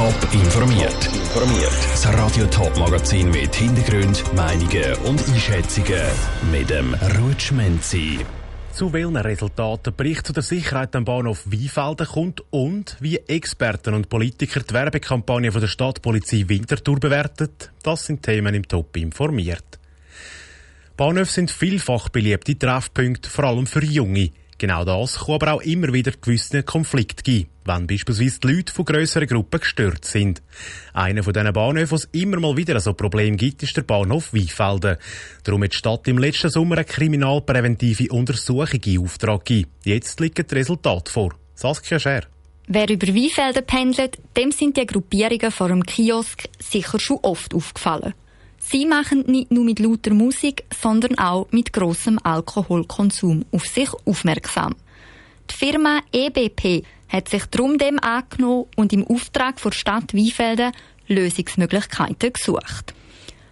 Top informiert. Informiert. Das Radio Top Magazin mit Hintergrund, Meinungen und Einschätzungen mit dem Rutschmenzi. Zu welchen Resultaten Bericht zu der Sicherheit am Bahnhof Weinfelden kommt und wie Experten und Politiker die Werbekampagne von der Stadtpolizei Winterthur bewertet, das sind Themen im Top informiert. Bahnhöfe sind vielfach beliebte Treffpunkte, vor allem für Junge. Genau das kann aber auch immer wieder gewisse Konflikte geben, wenn beispielsweise die Leute von grösseren Gruppen gestört sind. Einer von diesen Bahnhöfen, es immer mal wieder so Problem gibt, ist der Bahnhof Weinfelden. Darum hat die Stadt im letzten Sommer eine kriminalpräventive Untersuchung in Auftrag gegeben. Jetzt liegen die Resultate vor. Saskia Scher. Wer über Weinfelden pendelt, dem sind die Gruppierungen vor dem Kiosk sicher schon oft aufgefallen. Sie machen nicht nur mit lauter Musik, sondern auch mit großem Alkoholkonsum auf sich aufmerksam. Die Firma EBP hat sich darum dem angenommen und im Auftrag der Stadt Weinfelden Lösungsmöglichkeiten gesucht.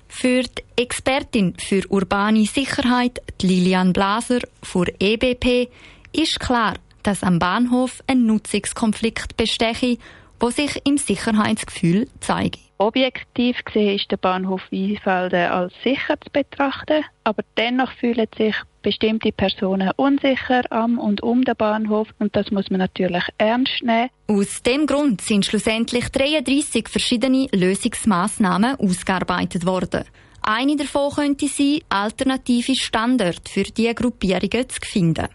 Für die Expertin für urbane Sicherheit, Lilian Blaser von EBP, ist klar, dass am Bahnhof ein Nutzungskonflikt bestehe, wo sich im Sicherheitsgefühl zeigt. Objektiv gesehen ist der Bahnhof Weinfelden als sicher zu betrachten, aber dennoch fühlen sich bestimmte Personen unsicher am und um den Bahnhof und das muss man natürlich ernst nehmen. Aus dem Grund sind schlussendlich 33 verschiedene Lösungsmaßnahmen ausgearbeitet worden. Eine davon könnte sein, alternative Standorte für diese Gruppierungen zu finden.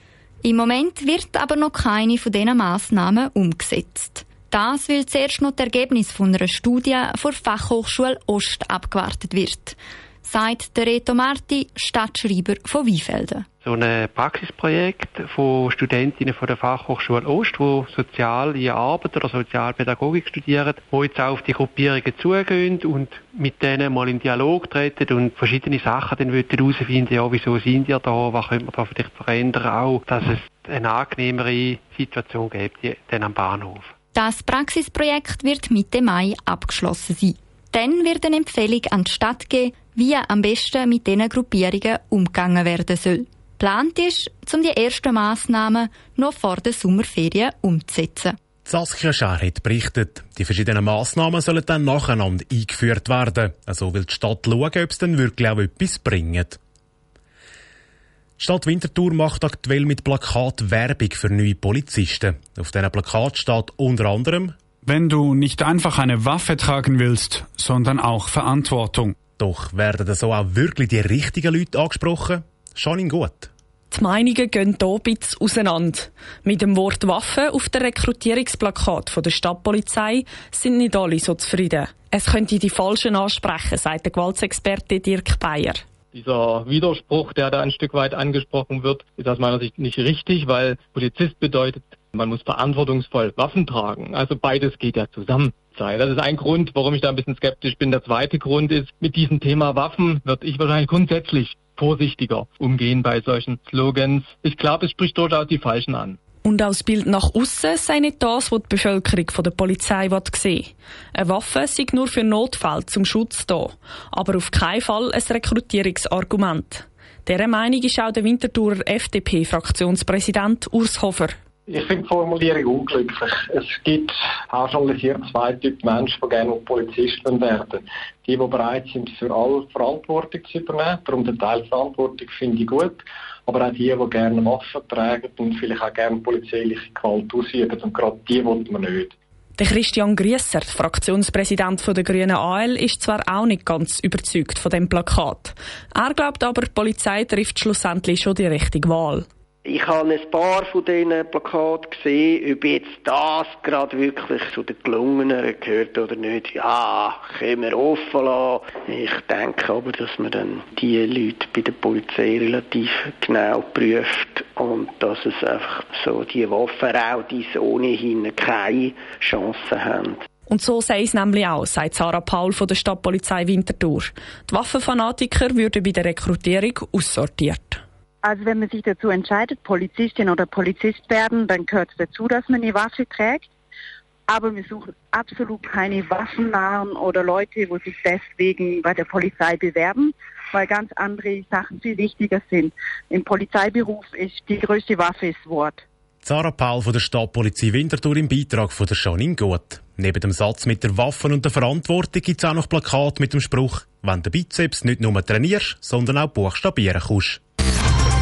Im Moment wird aber noch keine von diesen Massnahmen umgesetzt. Das, weil zuerst noch das Ergebnis von einer Studie vor Fachhochschule Ost abgewartet wird, sagt der Reto Marti, Stadtschreiber von Weinfelden. So ein Praxisprojekt von Studentinnen von der Fachhochschule Ost, die soziale Arbeit oder Sozialpädagogik studieren, die jetzt auf die Gruppierungen zugehen und mit denen mal in Dialog treten und verschiedene Sachen dann herausfinden, ja, wieso sind ihr da, was könnte man da vielleicht verändern, auch, dass es eine angenehmere Situation gibt, dann am Bahnhof. Das Praxisprojekt wird Mitte Mai abgeschlossen sein. Dann wird eine Empfehlung an die Stadt geben, wie am besten mit diesen Gruppierungen umgegangen werden soll. Plant ist, um die ersten Massnahmen noch vor der Sommerferien umzusetzen. Saskia Schär hat berichtet, die verschiedenen Massnahmen sollen dann nacheinander eingeführt werden. Also will die Stadt schauen, ob es dann wirklich auch etwas bringt. Die Stadt Winterthur macht aktuell mit Plakat Werbung für neue Polizisten. Auf diesem Plakat steht unter anderem Wenn du nicht einfach eine Waffe tragen willst, sondern auch Verantwortung. Doch werden so auch wirklich die richtigen Leute angesprochen? Schon in gut. Die Meinungen gehen hier ein bisschen auseinander. Mit dem Wort Waffe auf dem Rekrutierungsplakat der Stadtpolizei sind nicht alle so zufrieden. Es könnte die Falschen ansprechen, sagt der Gewaltsexperte Dirk Bayer. Dieser Widerspruch, der da ein Stück weit angesprochen wird, ist aus meiner Sicht nicht richtig, weil Polizist bedeutet, man muss verantwortungsvoll Waffen tragen. Also beides geht ja zusammen. Das ist ein Grund, warum ich da ein bisschen skeptisch bin. Der zweite Grund ist, mit diesem Thema Waffen wird ich wahrscheinlich grundsätzlich vorsichtiger umgehen bei solchen Slogans. Ich glaube, es spricht durchaus die Falschen an. Und als Bild nach außen sei nicht das, was die Bevölkerung von der Polizei sehen Eine Waffe sei nur für Notfälle zum Schutz da, aber auf keinen Fall ein Rekrutierungsargument. Dieser Meinung ist auch der Winterthurer FDP-Fraktionspräsident Urs Hofer. Ich finde die Formulierung unglücklich. Es gibt pauschalisiert zwei Typen Menschen, die gerne Polizisten werden. Die, die bereit sind, für alle Verantwortung zu übernehmen. Darum den Teil Verantwortung finde ich gut. Aber auch die, die gerne Waffen tragen und vielleicht auch gerne polizeiliche Gewalt ausüben. Und gerade die wollen man nicht. Der Christian Grieser, Fraktionspräsident der Grünen AL, ist zwar auch nicht ganz überzeugt von dem Plakat. Er glaubt aber, die Polizei trifft schlussendlich schon die richtige Wahl. Ich habe ein paar von diesen Plakaten gesehen, ob jetzt das gerade wirklich zu den gelungeneren gehört oder nicht. Ja, können wir offen lassen. Ich denke aber, dass man dann die Leute bei der Polizei relativ genau prüft und dass es einfach so die Waffenrau, die ohnehin keine Chance haben. Und so sei es nämlich auch, sagt Sarah Paul von der Stadtpolizei Winterthur. Die Waffenfanatiker würden bei der Rekrutierung aussortiert. Also wenn man sich dazu entscheidet, Polizistin oder Polizist werden, dann gehört es dazu, dass man eine Waffe trägt. Aber wir suchen absolut keine Waffennarren oder Leute, wo sich deswegen bei der Polizei bewerben, weil ganz andere Sachen viel wichtiger sind. Im Polizeiberuf ist die größte Waffe das Wort. Zara Paul von der Stadtpolizei Winterthur im Beitrag von der Janine Gut. Neben dem Satz mit der Waffen und der Verantwortung gibt es auch noch Plakate mit dem Spruch, wenn der Bizeps nicht nur trainierst, sondern auch buchstabieren kannst.